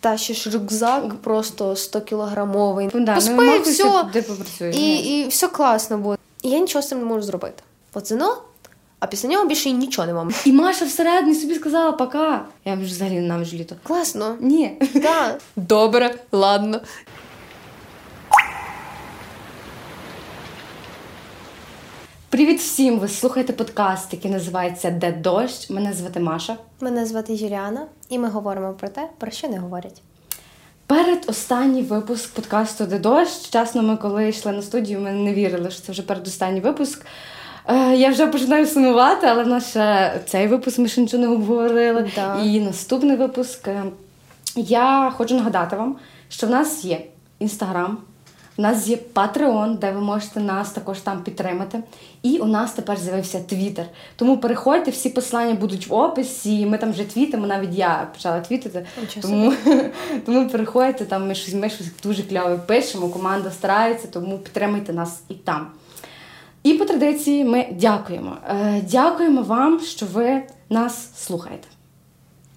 тащиш рюкзак просто 100 кілограмовий. Ну, да, Поспи, ну, мало все, туди і, і все класно буде. І я нічого з цим не можу зробити. Пацано, а після нього більше і нічого не мам. І Маша всередині собі сказала пока. Я вже взагалі ненавиджу літо. Класно. Ні. Так. Добре, ладно. Привіт всім! Ви слухаєте подкаст, який називається Де дощ. Мене звати Маша. Мене звати Юліана, і ми говоримо про те, про що не говорять. Перед останній випуск подкасту Де дощ. Чесно, ми коли йшли на студію, ми не вірили, що це вже передостанній випуск. Е, Я вже починаю сумувати, але в нас ще цей випуск ми ще нічого не обговорили. Да. І наступний випуск. Е, Я хочу нагадати вам, що в нас є інстаграм, в нас є Patreon, де ви можете нас також там підтримати. І у нас тепер з'явився Твіттер. Тому переходьте, всі посилання будуть в описі. Ми там вже твітимо, навіть я почала твітити. Тому, тому переходьте, там ми щось, ми щось дуже кльове пишемо, команда старається, тому підтримайте нас і там. І по традиції ми дякуємо. Е, Дякуємо вам, що ви нас слухаєте.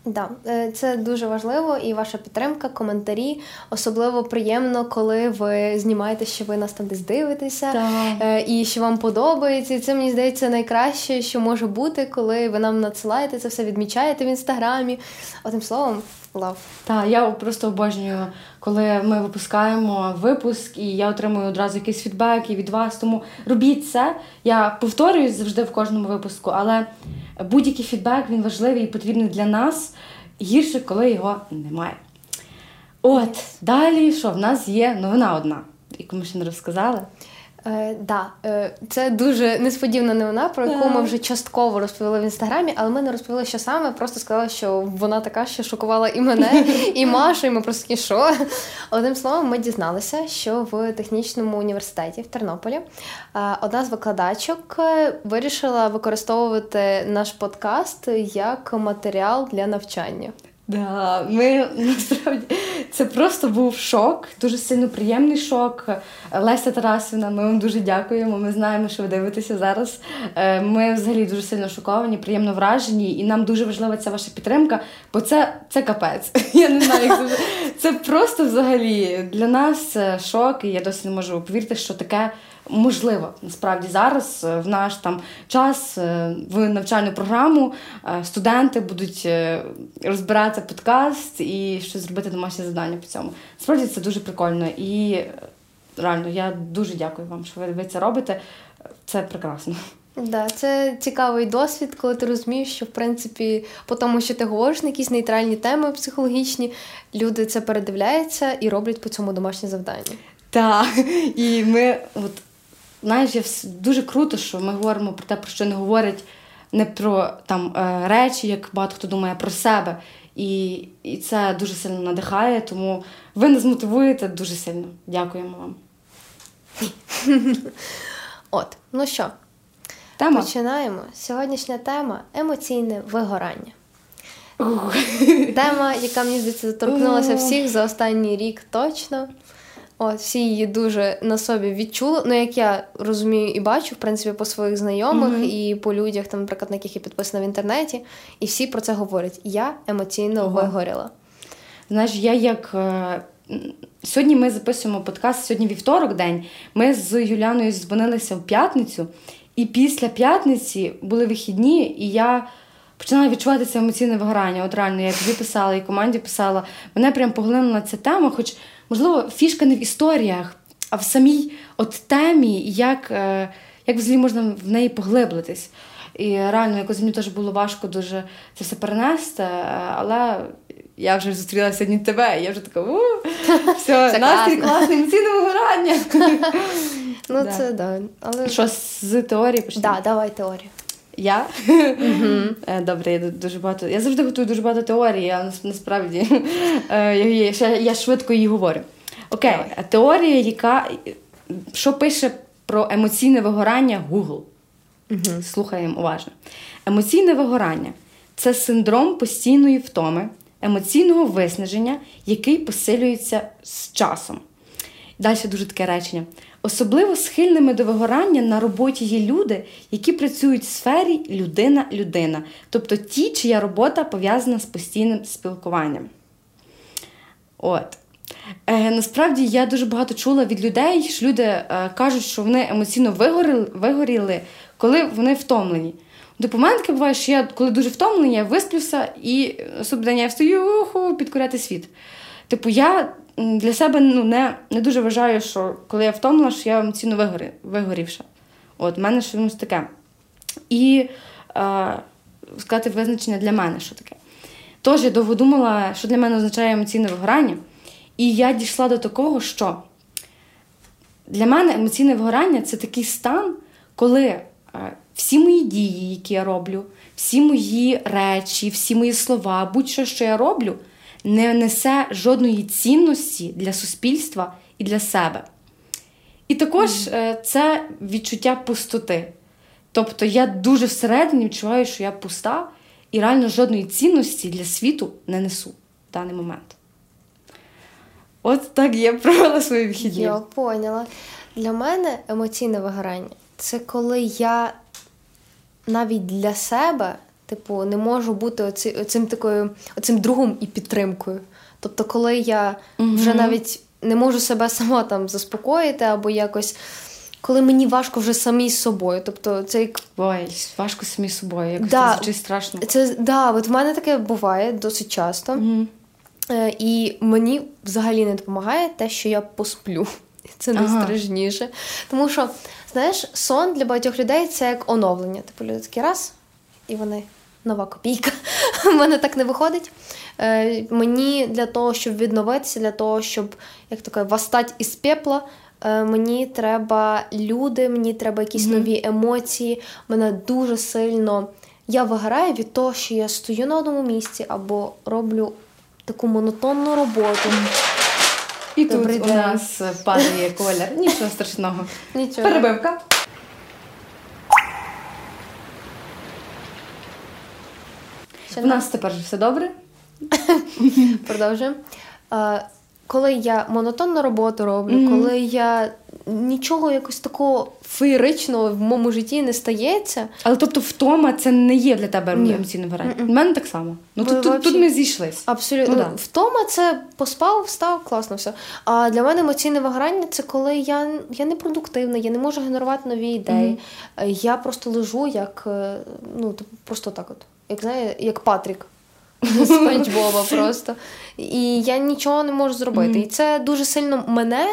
Да, е, це дуже важливо, і ваша підтримка, коментарі. Особливо приємно, коли ви знімаєте, що ви нас там десь дивитеся, Так. е, і що вам подобається. І це мені здається найкраще, що може бути, коли ви нам надсилаєте це все, відмічаєте в інстаграмі. Одним словом, лав. Так, я просто обожнюю, коли ми випускаємо випуск, і я отримую одразу якийсь фідбек і від вас. Тому робіть це. Я повторююсь завжди в кожному випуску, але будь-який фідбек він важливий і потрібний для нас. Гірше, коли його немає. От, далі що? В нас є новина одна, яку ми ще не розказали. Е, да, е, це дуже несподівана новина, про яку ми вже частково розповіли в інстаграмі, але ми не розповіли, що саме, просто сказали, що вона така, що шокувала і мене, і Машу, і ми просто такі, що. Одним словом, ми дізналися, що в технічному університеті в Тернополі е, одна з викладачок е, вирішила використовувати наш подкаст як матеріал для навчання. Да, ми насправді це просто був шок, дуже сильно приємний шок. Леся Тарасівна, ми вам дуже дякуємо. Ми знаємо, що ви дивитеся зараз. Е, Ми взагалі дуже сильно шоковані, приємно вражені, і нам дуже важлива ця ваша підтримка, бо це, це капець. Я не знаю, як це. Це просто взагалі для нас шок, і я досі не можу повірити, що таке. Можливо, насправді зараз е, в наш там час е, в навчальну програму е, студенти будуть е, розбирати подкаст і щось зробити домашнє завдання по цьому. Справді це дуже прикольно і реально я дуже дякую вам, що ви, ви це робите. Це прекрасно. Да, це цікавий досвід, коли ти розумієш, що в принципі, по тому, що ти говориш на якісь нейтральні теми психологічні, люди це передивляються і роблять по цьому домашнє завдання. Так, і ми, от знаєш, я вс- дуже круто, що ми говоримо про те, про що не говорять не про там е, речі, як багато хто думає, про себе. І, і це дуже сильно надихає, тому ви нас мотивуєте дуже сильно. Дякуємо вам. От, ну що, Тема. починаємо. Сьогоднішня тема емоційне вигорання. Ух. Тема, яка мені здається торкнулася всіх за останній рік точно. От, всі її дуже на собі відчули. Ну, як я розумію і бачу, в принципі, по своїх знайомих і по людях, там, наприклад, на яких я підписана в інтернеті, і всі про це говорять. Я емоційно Ого. вигоріла. Знаєш, я як. е, Сьогодні ми записуємо подкаст, сьогодні вівторок день. Ми з Юляною дзвонилися в п'ятницю, і після п'ятниці були вихідні, і я починала відчувати це емоційне вигорання. От реально, я тобі писала і команді писала. Мене прям поглинула ця тема, хоч, можливо, фішка не в історіях, а в самій от темі, як, е, як взагалі можна в неї поглиблитись. І реально, якось мені теж було важко дуже це все перенести, е, але я вже зустріла сьогодні тебе, і я вже така, у, все, Все настрій класний, емоційне вигорання. Ну, це да. Але Що з теорії почнемо? да, давай теорію. Я? Е, Добре, я дуже багато. Я завжди готую дуже багато теорії, а насправді е, я, ще- я швидко її говорю. Окей, Давай. теорія, яка що пише про емоційне вигорання Google. Слухаємо уважно. Емоційне вигорання це синдром постійної втоми, емоційного виснаження, який посилюється з часом. Далі дуже таке речення. Особливо схильними до вигорання на роботі є люди, які працюють в сфері людина-людина, тобто ті, чия робота пов'язана з постійним спілкуванням. От. Е, Насправді я дуже багато чула від людей, що люди е, кажуть, що вони емоційно вигоріли, вигоріли, коли вони втомлені. Мене буває, що я коли дуже втомлена, я висплюся і день я встаю уху, підкоряти світ. Типу, я для себе ну, не не дуже вважаю, що коли я втомлена, що я емоційно вигорі, вигорівша. От, в мене щось таке. І е, сказати визначення для мене, що таке. Тож я довго думала, що для мене означає емоційне вигорання. І я дійшла до такого, що для мене емоційне вигорання це такий стан, коли е, всі мої дії, які я роблю, всі мої речі, всі мої слова, будь-що, що я роблю, не несе жодної цінності для суспільства і для себе. І також mm. це відчуття пустоти. Тобто я дуже всередині відчуваю, що я пуста і реально жодної цінності для світу не несу в даний момент. От так я провела свої вихідні. Я поняла. Для мене емоційне вигорання це коли я навіть для себе, типу, не можу бути оці, оцим такою, оцим другом і підтримкою. Тобто, коли я угу. вже навіть не можу себе сама там заспокоїти або якось. Коли мені важко вже самі з собою. Тобто це як... Ой, важко самі з собою, якось да, це страшно. Це, да, от в мене таке буває досить часто. Угу. Е, І мені взагалі не допомагає те, що я посплю. Це найстрашніше. Ага. Тому що, знаєш, сон для багатьох людей це як оновлення. Типу люди такі раз, і вони нова копійка. У мене так не виходить. Е, Мені для того, щоб відновитися, для того, щоб як таке, восстати із пепла, е, мені треба люди, мені треба якісь mm-hmm. нові емоції. Мене дуже сильно. Я вигораю від того, що я стою на одному місці або роблю таку монотонну роботу. І Добрий тут день. у нас падає колір. Нічого страшного. Нічого. Перебивка. У нас тепер все добре. Продовжуємо коли я монотонну роботу роблю, mm-hmm. коли я нічого якось такого феєричного в моєму житті не стається. Але тобто втома це не є для тебе емоційним варіант. У мене так само. Ну тут, тут, тут ми зійшлись. Абсолютно. Ну, да. Втома це поспав, встав, класно все. А для мене емоційне виграння це коли я я не продуктивна, я не можу генерувати нові ідеї. Mm-hmm. Я просто лежу як е, ну, просто так от. Як знає, як Патрік. Спанч Боба просто. І я нічого не можу зробити. Mm-hmm. І це дуже сильно мене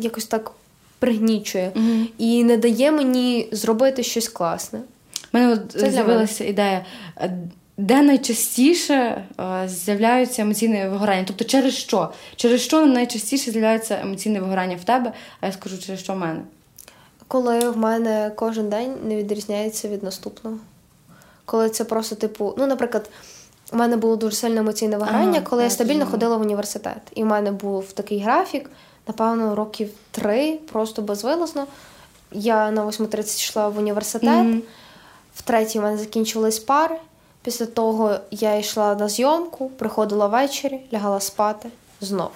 якось так пригнічує mm-hmm. і не дає мені зробити щось класне. У мене от з'явилася ідея. Де найчастіше е, з'являються емоційне вигорання? Тобто через що? Через що найчастіше з'являється емоційне вигорання в тебе, а я скажу, через що в мене? Коли в мене кожен день не відрізняється від наступного. Коли це просто, типу, ну, наприклад, у мене було дуже сильне емоційне виграння, ага, коли я стабільно ходила в університет. І в мене був такий графік, напевно, років три, просто безвилазно. Я на 8.30 йшла в університет, mm-hmm. в третій у мене закінчились пари. Після того я йшла на зйомку, приходила ввечері, лягала спати знов.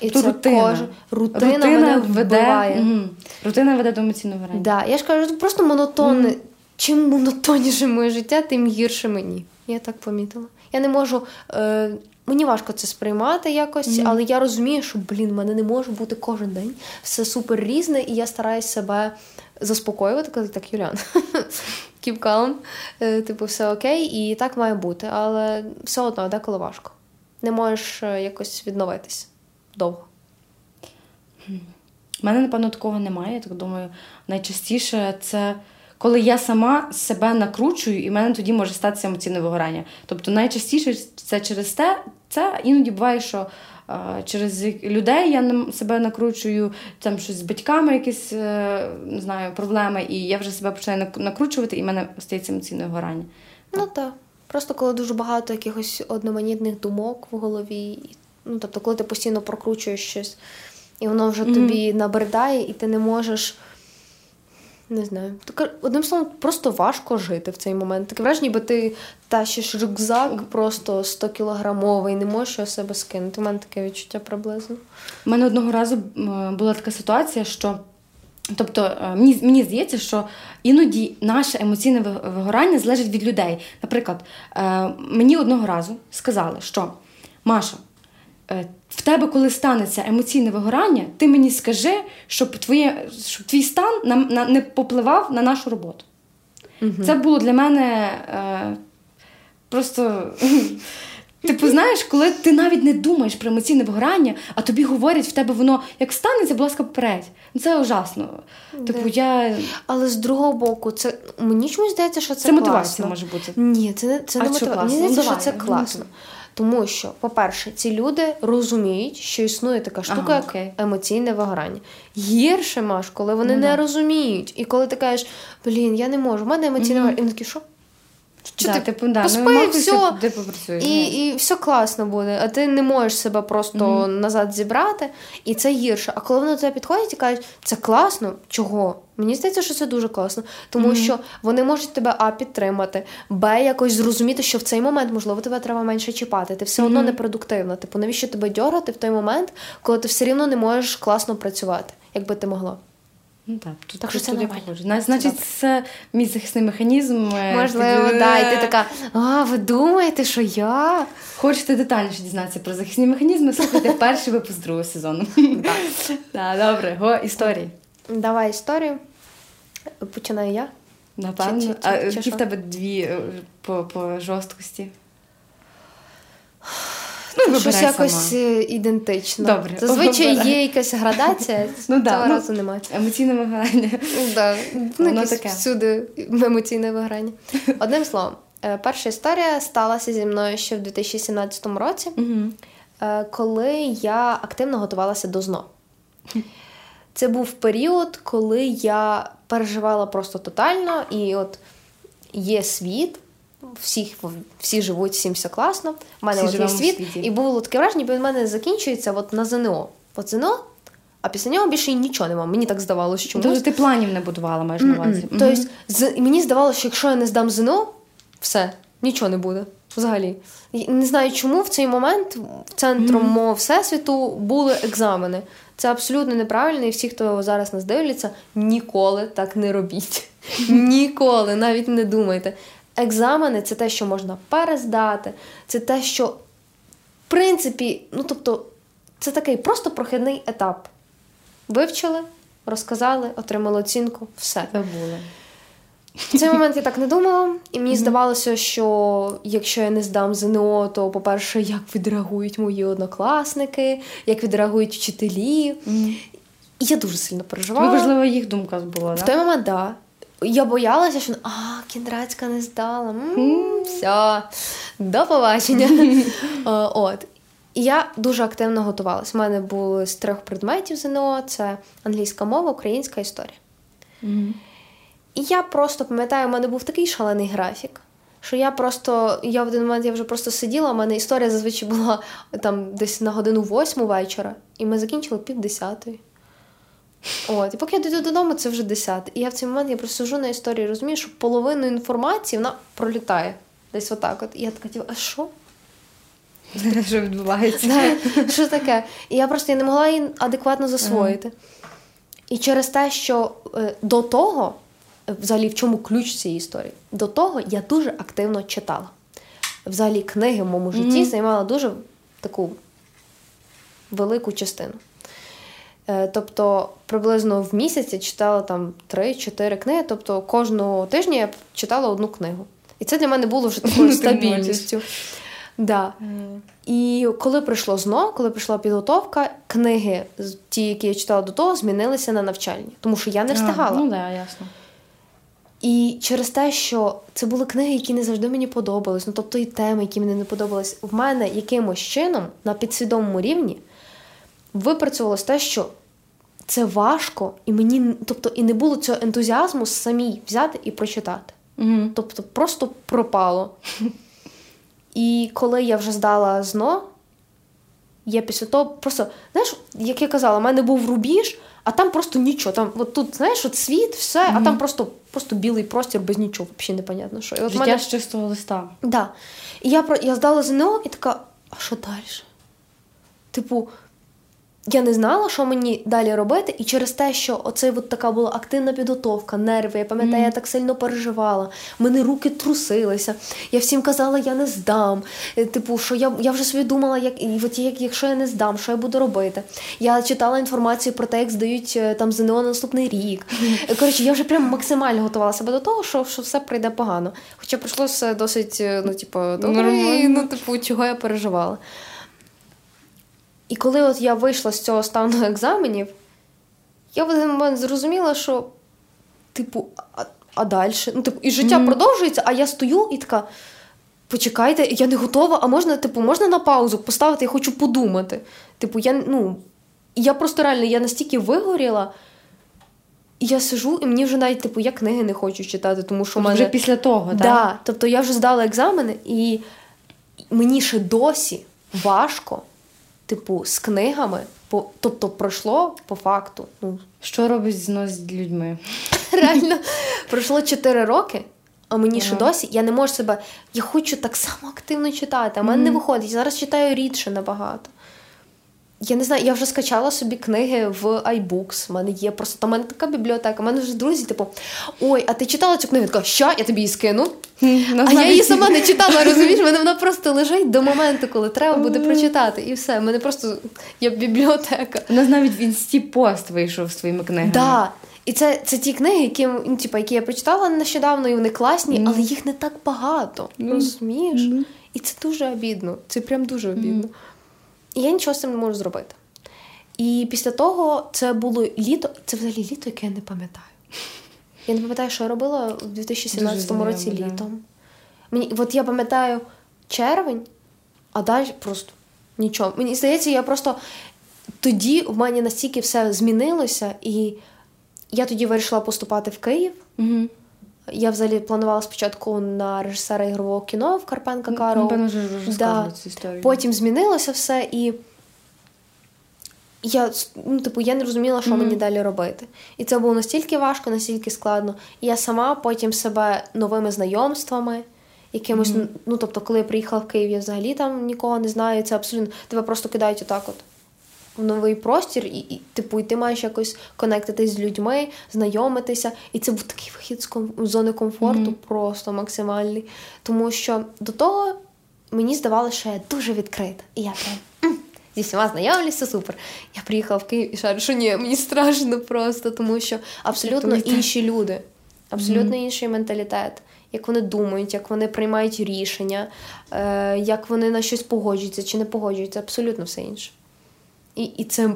І це рутина. Кож... рутина, рутина мене вбиває. Угу. Рутина веде до емоційного виграння. Да. Я ж кажу, просто монотонне. Mm-hmm. Чим монотонніше моє життя, тим гірше мені. Я так помітила. Я не можу. Е, Мені важко це сприймати якось, mm-hmm. але я розумію, що блін, в мене не може бути кожен день. Все супер різне, і я стараюсь себе заспокоювати, казати так, Юліан, keep calm, е, типу, все окей, і так має бути. Але все одно деколи важко. Не можеш е, якось відновитись довго. У мене, напевно, такого немає. Я так думаю, найчастіше це коли я сама себе накручую, і в мене тоді може статися емоційне вигорання. Тобто найчастіше це через те, це іноді буває, що а, через людей я себе накручую, там щось з батьками, якісь е, не знаю, проблеми, і я вже себе починаю накручувати, і в мене стається емоційне вигорання. Ну так. Просто коли дуже багато якихось одноманітних думок в голові, ну тобто, коли ти постійно прокручуєш щось, і воно вже mm-hmm. тобі набридає, і ти не можеш. Не знаю. Так, одним словом, просто важко жити в цей момент. Таке враження, ніби ти тащиш рюкзак просто 100 кілограмовий, не можеш його себе скинути. У мене таке відчуття приблизно. У мене одного разу була така ситуація, що. Тобто е, мені мені здається, що іноді наше емоційне вигорання залежить від людей. Наприклад, е, мені одного разу сказали, що Маша, в тебе, коли станеться емоційне вигорання, ти мені скажи, щоб, твоє, щоб твій стан на, на, не попливав на нашу роботу. Угу. Це було для мене е, просто. Типу, знаєш, коли ти навіть не думаєш про емоційне вигорання, а тобі говорять, в тебе воно як станеться, будь ласка, попередь. Ну, це ужасно. Типу, я... Але з другого боку, це мені чомусь здається, що це Це мотивація може бути. Ні, це не це не мотивація. Мені здається, що це класно. Тому що, по-перше, ці люди розуміють, що існує така штука, ага, як окей. емоційне вигорання. Гірше маш, коли вони ну, не розуміють. І коли ти кажеш, блін, я не можу, в мене емоційне вигорання. І вони такі, що? Чи да, ти типу, да. поспи, ну, все, ти попрацюєш. І і все класно буде, а ти не можеш себе просто mm-hmm. назад зібрати, і це гірше. А коли вони до тебе підходять і кажуть, це класно, чого? Мені здається, що це дуже класно, тому mm-hmm. що вони можуть тебе а підтримати, б якось зрозуміти, що в цей момент, можливо, тебе треба менше чіпати. Ти все mm-hmm. одно непродуктивна. Типу, навіщо тебе дьоргати в той момент, коли ти все рівно не можеш класно працювати, якби ти могла. Ну так, тут, так що це нормально. Значить, це мій захисний механізм. Е, Можливо, під... да, і ти така, а ви думаєте, що я? Хочете детальніше дізнатися про захисні механізми, слухайте перший випуск другого сезону. Так, Добре, го історії. Давай історію. Починаю я. Напевно. Чи, чи, а які в тебе дві е, по, по жорсткості? Ну, Щось якось сама. Е, ідентично. Добре. Зазвичай є якась градація, ну, да, ну, разу немає. Емоційне виграння. Да. Ну, таке. Всюди емоційне виграння. Одним словом, е, перша історія сталася зі мною ще в 2017 році, угу. коли я активно готувалася до ЗНО. Це був період, коли я переживала просто тотально, і от є світ всіх всі живуть, всім все класно. У мене от є світ, світі. і було таке враження, бо в мене закінчується от на ЗНО. От ЗНО, а після нього більше нічого нема. Мені так здавалося, що Тобто ти планів не будувала, маєш на увазі. Тобто, з мені здавалося, що якщо я не здам ЗНО, все, нічого не буде. Взагалі. Не знаю, чому в цей момент центром mm-hmm. мого всесвіту були екзамени. Це абсолютно неправильно, і всі, хто зараз нас дивляться, ніколи так не робіть. Ніколи, навіть не думайте. Екзамени це те, що можна перездати, це те, що, в принципі, ну тобто, це такий просто прохідний етап. Вивчили, розказали, отримали оцінку, все. Забули. В цей момент я так не думала, і мені здавалося, що якщо я не здам ЗНО, то, по-перше, як відреагують мої однокласники, як відреагують вчителі. І я дуже сильно переживала. Важливо, їх думка була. В той момент, так. Да. Я боялася, що а, Кіндрацька не здала. М-м, все, до побачення. От. І я дуже активно готувалася. У мене було з трьох предметів ЗНО: це англійська мова, українська історія. Mm-hmm. І я просто пам'ятаю, у мене був такий шалений графік, що я просто, я в один момент я вже просто сиділа, у мене історія зазвичай була там десь на годину восьму вечора, і ми закінчили пів десятої. От, І поки я дійду додому, це вже 10. І я в цей момент я просто сижу на історії, розумію, що половину інформації вона пролітає десь отак. От. І я така, типу, а що? Що відбувається? Що таке? І я просто я не могла її адекватно засвоїти. І через те, що е, до того, взагалі, в чому ключ цієї історії? До того я дуже активно читала. Взагалі, книги в моєму житті займала дуже таку велику частину. Е, тобто приблизно в місяць я читала там 3-4 книги, тобто кожного тижня я читала одну книгу. І це для мене було вже такою стабільністю. Да. І коли прийшло ЗНО, коли прийшла підготовка, книги, ті, які я читала до того, змінилися на навчальні, тому що я не встигала. А, ну да, ясно. І через те, що це були книги, які не завжди мені подобались, ну тобто і теми, які мені не подобались, в мене якимось чином на підсвідомому рівні випрацювалося те, що це важко, і мені, тобто, і не було цього ентузіазму самій взяти і прочитати. Угу. Тобто просто пропало. І коли я вже здала ЗНО, я після того просто, знаєш, як я казала, в мене був рубіж, а там просто нічого. Там, от тут, знаєш, от світ, все, mm а там просто просто білий простір без нічого, взагалі непонятно що. І от Життя мене... з чистого листа. Да. І я я здала ЗНО і така, а що далі? Типу, я не знала, що мені далі робити, і через те, що оце от така була активна підготовка, нерви. Я пам'ятаю, mm. я так сильно переживала. Мене руки трусилися. Я всім казала, я не здам. Е, типу, що я я вже собі думала, як і от як, якщо я не здам, що я буду робити. Я читала інформацію про те, як здають е, там ЗНО на наступний рік. Mm. Коротше, я вже прям максимально готувала себе до того, що що все прийде погано. Хоча пройшло все досить, ну, типу, добре, ну, типу, чого я переживала. І коли от я вийшла з цього стану екзаменів, я в один момент зрозуміла, що, типу, а, а далі? Ну, типу, і життя mm-hmm. продовжується, а я стою і така. Почекайте, я не готова, а можна, типу, можна на паузу поставити, я хочу подумати. Типу, я ну, я просто реально я настільки вигоріла, і я сижу, і мені вже навіть, типу, я книги не хочу читати, тому що мене... Вже після того, да, так? Тобто я вже здала екзамени, і мені ще досі важко типу, з книгами, по, тобто пройшло по факту. Ну, Що робить ЗНО з людьми? Реально, пройшло 4 роки, а мені ага. ще досі я не можу себе. Я хочу так само активно читати, а в мене mm. не виходить. Зараз читаю рідше набагато. Я не знаю, я вже скачала собі книги в iBooks. У мене є просто там мене така бібліотека. У мене вже друзі, типу, ой, а ти читала цю книгу? Така, що? Я тобі її скину. Ну, а я її сама не читала, розумієш? Мене вона просто лежить до моменту, коли треба буде прочитати. І все. У мене просто є бібліотека. У нас навіть в інсті пост вийшов з твоїми книгами. Да. І це це ті книги, які ну, типу, які я прочитала нещодавно, і вони класні, mm. але їх не так багато. Mm. Розумієш? Mm. І це дуже обідно. Це прям дуже обідно. І я нічого з цим не можу зробити. І після того це було літо, це взагалі літо, яке я не пам'ятаю. Я не пам'ятаю, що я робила у 2017 році знайомо, літом. Да. Мені, От я пам'ятаю червень, а далі просто нічого. Мені здається, я просто тоді в мене настільки все змінилося, і я тоді вирішила поступати в Київ. Угу. Я взагалі планувала спочатку на режисера ігрового кіно в Карпенка Каро. Напевно, вже да. цю історію. Потім змінилося все, і я ну, типу, я не розуміла, що mm-hmm. мені далі робити. І це було настільки важко, настільки складно. І я сама потім себе новими знайомствами, якимось, mm-hmm. ну тобто, коли я приїхала в Київ, я взагалі там нікого не знаю. Це абсолютно тебе просто кидають отак от в новий простір, і, і типу, і ти маєш якось конектитись з людьми, знайомитися. І це був такий вихід з ком... зони комфорту, mm-hmm. просто максимальний. Тому що до того мені здавалося, що я дуже відкрита. І я прям. Зі всіма знайомлюся, супер. Я приїхала в Київ і шарю, що ні, мені страшно просто, тому що абсолютно інші люди, абсолютно mm-hmm. інший менталітет, як вони думають, як вони приймають рішення, е, як вони на щось погоджуються чи не погоджуються, абсолютно все інше. І і це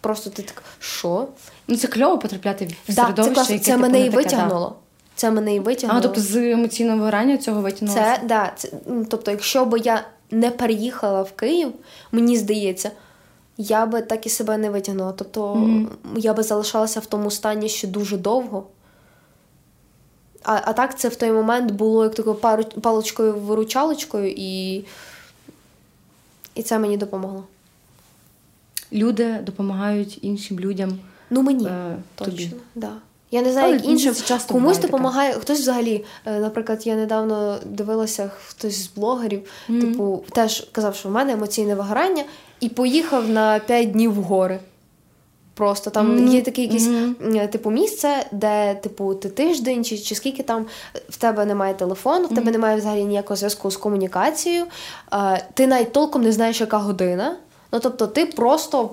просто ти так, що? Ну це кльово потрапляти в середовище, це, яке це мене і витягнуло. Да. Це мене і витягнуло. А, тобто з емоційного вигорання цього витягнуло? Це, да, це, ну, Тобто, якщо б я не переїхала в Київ, мені здається, я би так і себе не витягнула. Тобто mm-hmm. я би залишалася в тому стані ще дуже довго. А а так це в той момент було як такою паличкою-виручалочкою, і, і це мені допомогло люди допомагають іншим людям. Ну мені е, точно. Тобі. Да. Я не знаю, Але як іншим часто комусь допомагає. Така. Хтось взагалі, е, наприклад, я недавно дивилася хтось з блогерів, mm-hmm. типу, теж казав, що в мене емоційне вигорання, і поїхав на 5 днів в гори. Просто там mm-hmm. є таке якесь mm-hmm. типу місце, де типу ти тиждень, чи чи скільки там в тебе немає телефону, в тебе немає взагалі ніякого зв'язку з комунікацією, е, ти навіть толком не знаєш, яка година. Ну тобто, ти просто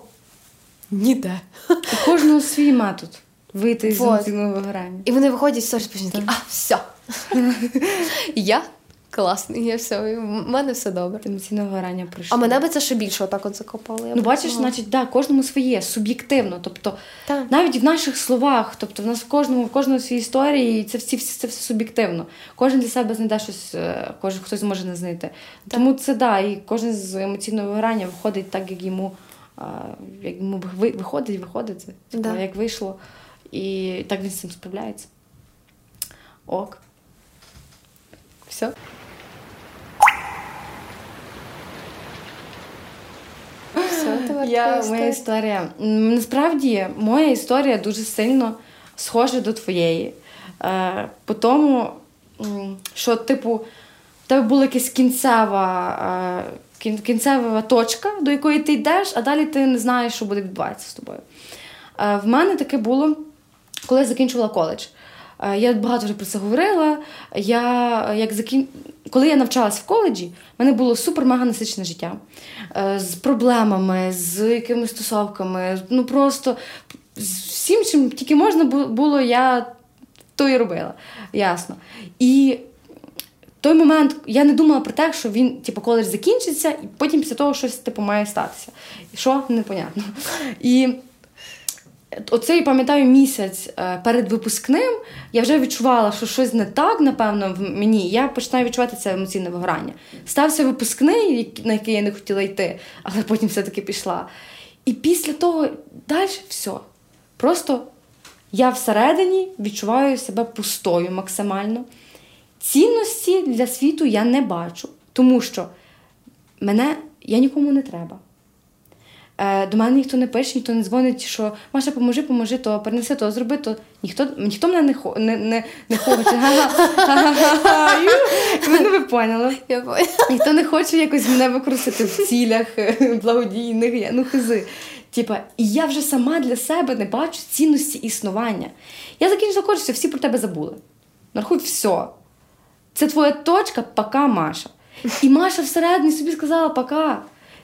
ніде. У кожного свій метод вийти з емоційного вигорання. І вони виходять з такі, а, все. Я класний, я все, у мене все добре. Емоційне вигорання прийшло. А мене би це ще більше отак от закопало. Я ну, бачиш, значить, да, кожному своє, суб'єктивно. Тобто, так. навіть в наших словах, тобто в нас в кожному, в кожному свій історії, це всі, це все суб'єктивно. Кожен для себе знайде щось, е, кожен хтось може не знайти. Так. Тому це да, і кожен з емоційного вигорання виходить так, як йому як йому виходить, виходить це. Типу, да. Як вийшло. І так він з цим справляється. Ок. Все. Все, Я, Моя історія. Насправді, моя історія дуже сильно схожа до твоєї. Е, По тому, що, типу, в тебе була якась кінцева. Е, кінцева точка, до якої ти йдеш, а далі ти не знаєш, що буде відбуватися з тобою. Е, в мене таке було, коли я закінчувала коледж. Е, я багато вже про це говорила. Я, як закін... Коли я навчалась в коледжі, в мене було супер-мега насичне життя е, з проблемами, з якимись стосовками. Ну просто з всім, чим тільки можна було, я то і робила. Ясно. І той момент я не думала про те, що він, типу, коледж закінчиться, і потім після того щось типу, має статися. І що непонятно. І Оцей, пам'ятаю, місяць е, перед випускним я вже відчувала, що щось не так, напевно, в мені. Я починаю відчувати це емоційне вигорання. Стався випускний, на який я не хотіла йти, але потім все-таки пішла. І після того далі все. Просто я всередині відчуваю себе пустою максимально. Цінності для світу я не бачу, тому що мене я нікому не треба. Е, до мене ніхто не пише, ніхто не дзвонить, що Маша, поможи, поможи, то перенеси, то зроби, то ніхто ніхто мене не хо, не, не, не хоче. Ну, ви поняли. Ніхто не хоче якось мене використати в цілях е, благодійних, ну хизи. Типа, і я вже сама для себе не бачу цінності існування. Я закінчила коледж, всі про тебе забули. Нарахуй все. Це твоя точка, пока Маша. І Маша всередині собі сказала пока.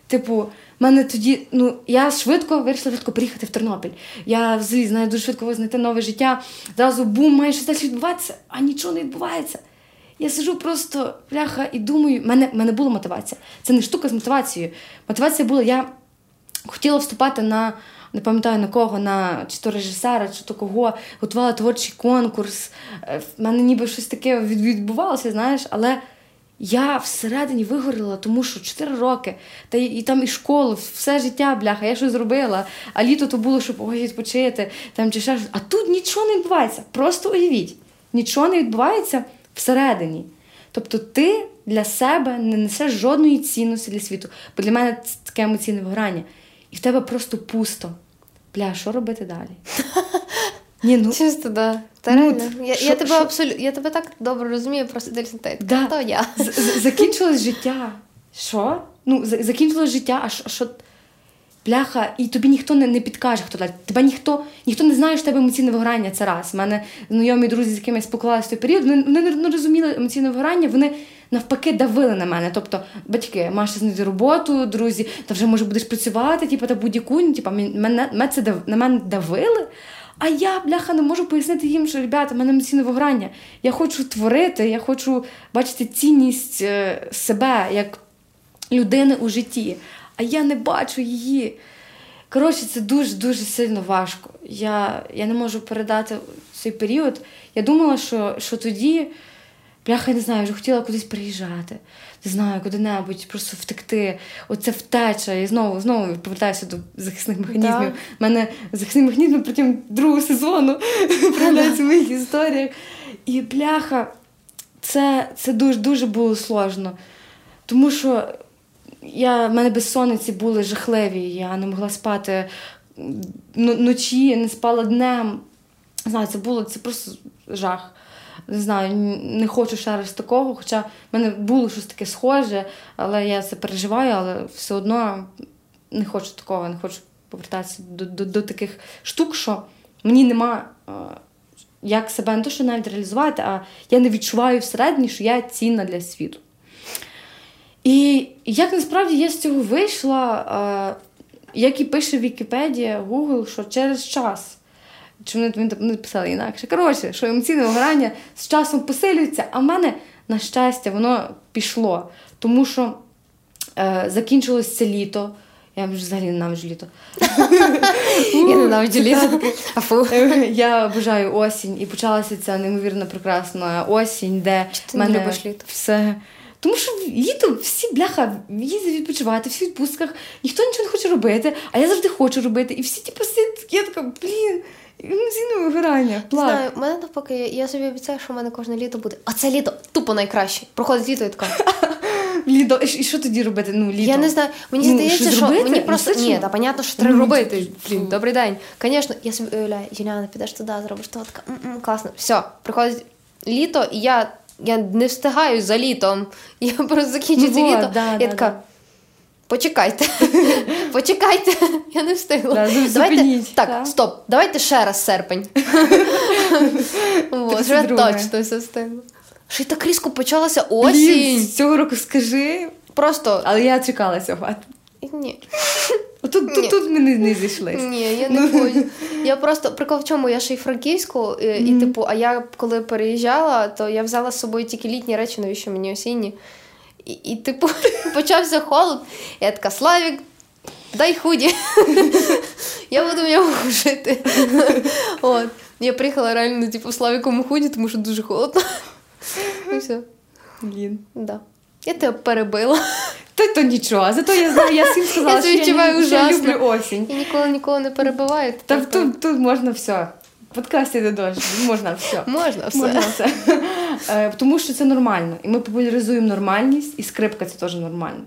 Типу, мене тоді, ну я швидко вирішила швидко приїхати в Тернопіль. Я взагалі знаю дуже швидко знайти нове життя. Зразу бум, має щось далі відбуватися, а нічого не відбувається. Я сижу просто бляха і думаю, мене мене була мотивація. Це не штука з мотивацією. Мотивація була, я хотіла вступати на. Не пам'ятаю на кого, на чи то режисера, чи то кого, готувала творчий конкурс. Е, в мене ніби щось таке відбувалося, знаєш, але я всередині вигоріла, тому що 4 роки, та і, там і школу, все життя, бляха, я щось зробила. А літо то було, щоб ой, відпочити, там чи ще щось. А тут нічого не відбувається. Просто уявіть, нічого не відбувається всередині. Тобто ти для себе не несеш жодної цінності для світу. Бо для мене це таке емоційне виграння. І в тебе просто пусто. Бля, що робити далі? Ні, ну... Чисто, да. Та ну, реально. Я шо, я тебе шо... абсолютно я тебе так добре розумію, просто дельсинтет. Да. То я. Закінчилось життя. Що? Ну, закінчилось життя, а що. Бляха, і тобі ніхто не не підкаже, хто далі. Тебе ніхто ніхто не знає, що тебе емоційне вигорання це раз. У мене знайомі друзі, з якими я спілкувалася в той період, вони, вони не розуміли емоційне вигорання, вони навпаки давили на мене. Тобто, батьки, маєш знайти роботу, друзі, та вже може будеш працювати, типу, та будь-яку, типу, мене, мене це на мене давили. А я, бляха, не можу пояснити їм, що ребята, в мене емоційне вигорання. Я хочу творити, я хочу бачити цінність е, себе як людини у житті. А я не бачу її. Коротше, це дуже-дуже сильно важко. Я я не можу передати цей період. Я думала, що що тоді Бляха, я не знаю, вже хотіла кудись приїжджати, не знаю, куди-небудь, просто втекти. Оце втеча. І знову знову повертаюся до захисних механізмів. У мене захисні механізми протягом другого сезону проявляються в моїх історіях. І бляха, це це дуже дуже було сложно. Тому що я, в мене безсонниці були жахливі, я не могла спати ночі, не спала днем. Знаю, це було це просто жах не знаю, не хочу ще раз такого. Хоча в мене було щось таке схоже, але я це переживаю, але все одно не хочу такого, не хочу повертатися до до, до таких штук, що мені нема як себе не то, що навіть реалізувати, а я не відчуваю всередині, що я цінна для світу. І як насправді я з цього вийшла, як і пише Вікіпедія, Google, що через час. Чи вони він написали інакше. Коротше, що емоційне вигорання з часом посилюється, а в мене, на щастя, воно пішло. Тому що е, закінчилось це літо. Я вже взагалі ненавиджу літо. Я ненавиджу літо. Я обожаю осінь, і почалася ця неймовірно прекрасна осінь, де Чи мене любиш літо? все. Тому що літо всі бляха їздять відпочивати, всі в відпустках, ніхто нічого не хоче робити, а я завжди хочу робити. І всі типу, сидять, я така, блін. Емоційне вигорання. Плак. Знаю, у мене навпаки, я собі обіцяю, що в мене кожне літо буде. А це літо тупо найкраще. Проходить літо і така. Літо, і що тоді робити? Ну, літо? Я не знаю. Мені ну, здається, що робити? мені просто ну, ні, та понятно, що треба ну, робити. Блін, добрий день. Звісно, я собі уявляю, Юліана, підеш туди, зробиш то така. М-м, класно. Все, приходить літо, і я я не встигаю за літом. Я просто закінчу це літо. Да, я така. Почекайте, почекайте, я не встигла. Да, Давайте, так, так. стоп, давайте ще раз серпень. От, вже точно все встигла. Ще й так різко почалася осінь. з цього року скажи. Просто Але я чекала цього. ні. Отут Ні. тут, тут ми не, не зійшлися. Ні, я не хочу. Я просто прикол в чому, я ще й франківську, і, і типу, а я коли переїжджала, то я взяла з собою тільки літні речі, навіщо мені осінні. І, і типу, почався холод. Я така, Славік, дай худі. Я буду в ньому жити. От. Я приїхала реально, типу, в Славікому худі, тому що дуже холодно. І все. Блін. Да. Я тебе перебила. Та то нічого. Зато я знаю, я всім сказала, Я що я, я люблю осінь. Я ніколи нікого не перебиваю. Та тут, тут можна все. Подкасті де дощ, можна все. Можна все. Можна все. Тому що це нормально. І ми популяризуємо нормальність, і скрипка це теж нормально.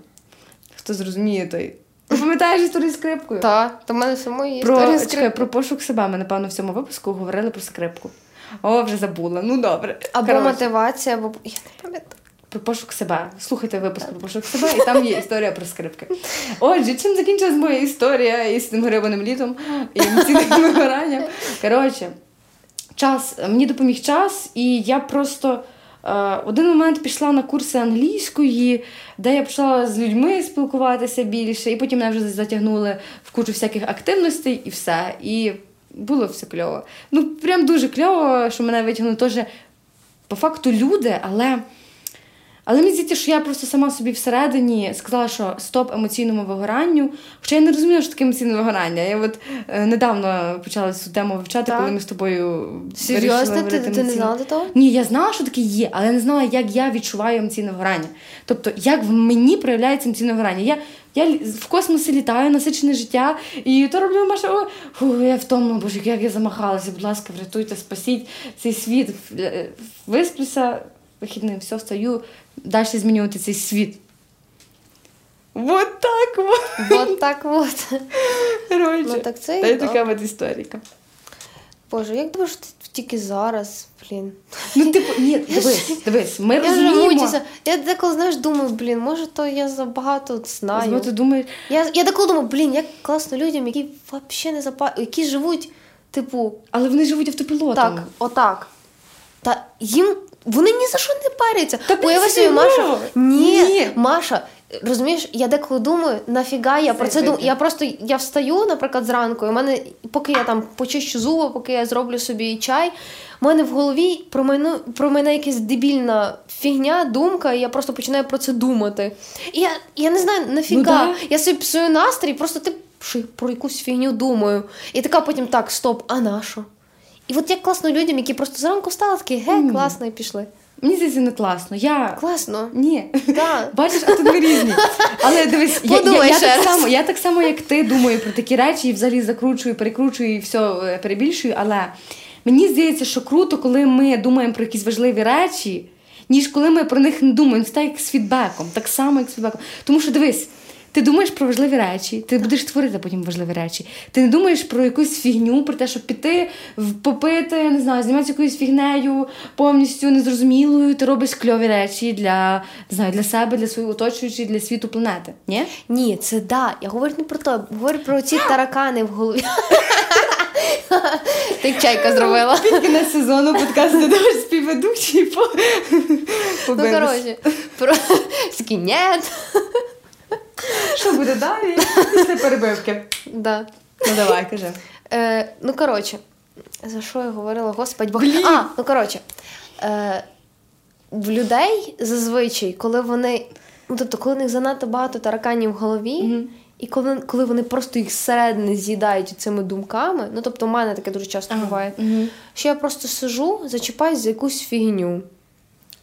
Хто зрозуміє, той. Ти пам'ятаєш історію з скрипкою? Так, то в мене самої є Про, історія з чекай, скрипкою. про пошук себе ми, напевно, в цьому випуску говорили про скрипку. О, вже забула. Ну добре. Або Коротше, мотивація, або я не пам'ятаю. Про пошук себе. Слухайте випуск про пошук себе, і там є історія про скрипки. Отже, чим закінчилась моя історія із тим грибаним літом і емоційним вигоранням? Коротше, час, мені допоміг час, і я просто. е, один момент пішла на курси англійської, де я почала з людьми спілкуватися більше, і потім мене вже затягнули в кучу всяких активностей і все. І було все кльово. Ну, прям дуже кльово, що мене витягнули теж по факту люди, але. Але мені здається, що я просто сама собі всередині сказала, що стоп емоційному вигоранню. Хоча я не розуміла, що таке емоційне вигорання. Я от е, недавно почала цю тему вивчати, Так. коли ми з тобою Серйозно, ти, ти не знала до того? Ні, я знала, що таке є, але я не знала, як я відчуваю емоційне вигорання. Тобто, як в мені проявляється емоційне вигорання. Я, я в космосі літаю, насичене життя, і то роблю Маша, фу, я втомлена, боже, як я замахалася, будь ласка, врятуйте, спасіть цей світ. Е, Висплюся вихідним, все, встаю, далі змінювати цей світ. Вот так вот. Вот так от. Коротше. Ну так це Та й така от історика. Боже, як думаєш, ти тільки зараз, блін. Ну, типу, ні, дивись, дивись, ми Я розуміємо. Я деколи, знаєш, думаю, блін, може, то я забагато знаю. Знову ти думаєш, Я, я деколи думаю, блін, як класно людям, які взагалі не запа... які живуть, типу, але вони живуть автопілотом. так, отак. Та їм вони ні за що не паряться. Та Уяви собі. Маша. Ні, Ні. Маша. Розумієш, я деколи думаю, нафіга я про це думаю. Я просто я встаю, наприклад, зранку, і в мене, поки я там почищу зуби, поки я зроблю собі чай, в мене в голові про мене, про мене якась дебільна фігня, думка, і я просто починаю про це думати. І я, я не знаю, нафіга. Ну, Я собі псую настрій, просто ти про якусь фігню думаю. І така потім так, стоп, а на що? І от як класно людям, які просто зранку встали, такі, ге, класно, і пішли. Мені здається, не класно. Я Класно. ні. Так. Бачиш, а тут ми різні. Але дивись, я, я, я, так само, я так само, як ти, думаю про такі речі і взагалі закручую, перекручую і все е, перебільшую. Але мені здається, що круто, коли ми думаємо про якісь важливі речі, ніж коли ми про них не думаємо. Це так як з фідбеком, так само, як з фідбеком. Тому що дивись. Ти думаєш про важливі речі, ти будеш творити потім важливі речі. Ти не думаєш про якусь фігню, про те, щоб піти попити, я не знаю, займатися якоюсь фігнею повністю незрозумілою. Ти робиш кльові речі для, не знаю, для себе, для своїх оточуючих, для світу планети. Ні? Ні, це да. Я говорю не про то, говорю про ці таракани в голові. Ти чайка зробила. Під кінець сезону подкаст додаш співведучий Ну, коротше, про скінет. Що буде далі? Після перебивки. Да. Ну давай, кажи. Е, ну, коротше, за що я говорила? Господь Бог. А, ну коротше. Е, в людей зазвичай, коли вони. Ну, тобто, коли в них занадто багато тараканів в голові, і коли, коли вони просто їх зсередини з'їдають цими думками, ну тобто, в мене таке дуже часто буває, що я просто сижу, зачіпаюсь за якусь фігню,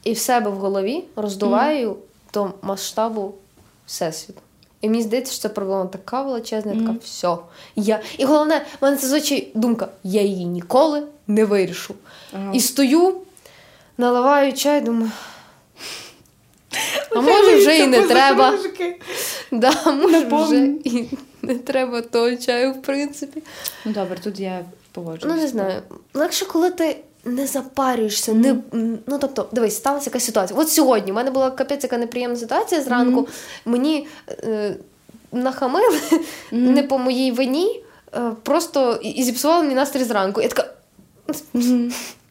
і в себе в голові роздуваю до масштабу всесвіту. І мені здається, що це проблема така величезна, я така все. Я... І головне, в мене це звичай думка: я її ніколи не вирішу. Ага. І стою, наливаю чай, думаю. А може вже і не треба. Да, може вже і не треба того чаю, в принципі. Ну добре, тут я погоджуюсь. Ну, не знаю. Легше, коли ти не запарюєшся, не, ну тобто, дивись, сталася якась ситуація. От сьогодні в мене була капець яка неприємна ситуація зранку. Мені е, нахамили не по моїй вині, е, просто і і зіпсували мені настрій зранку. Я така.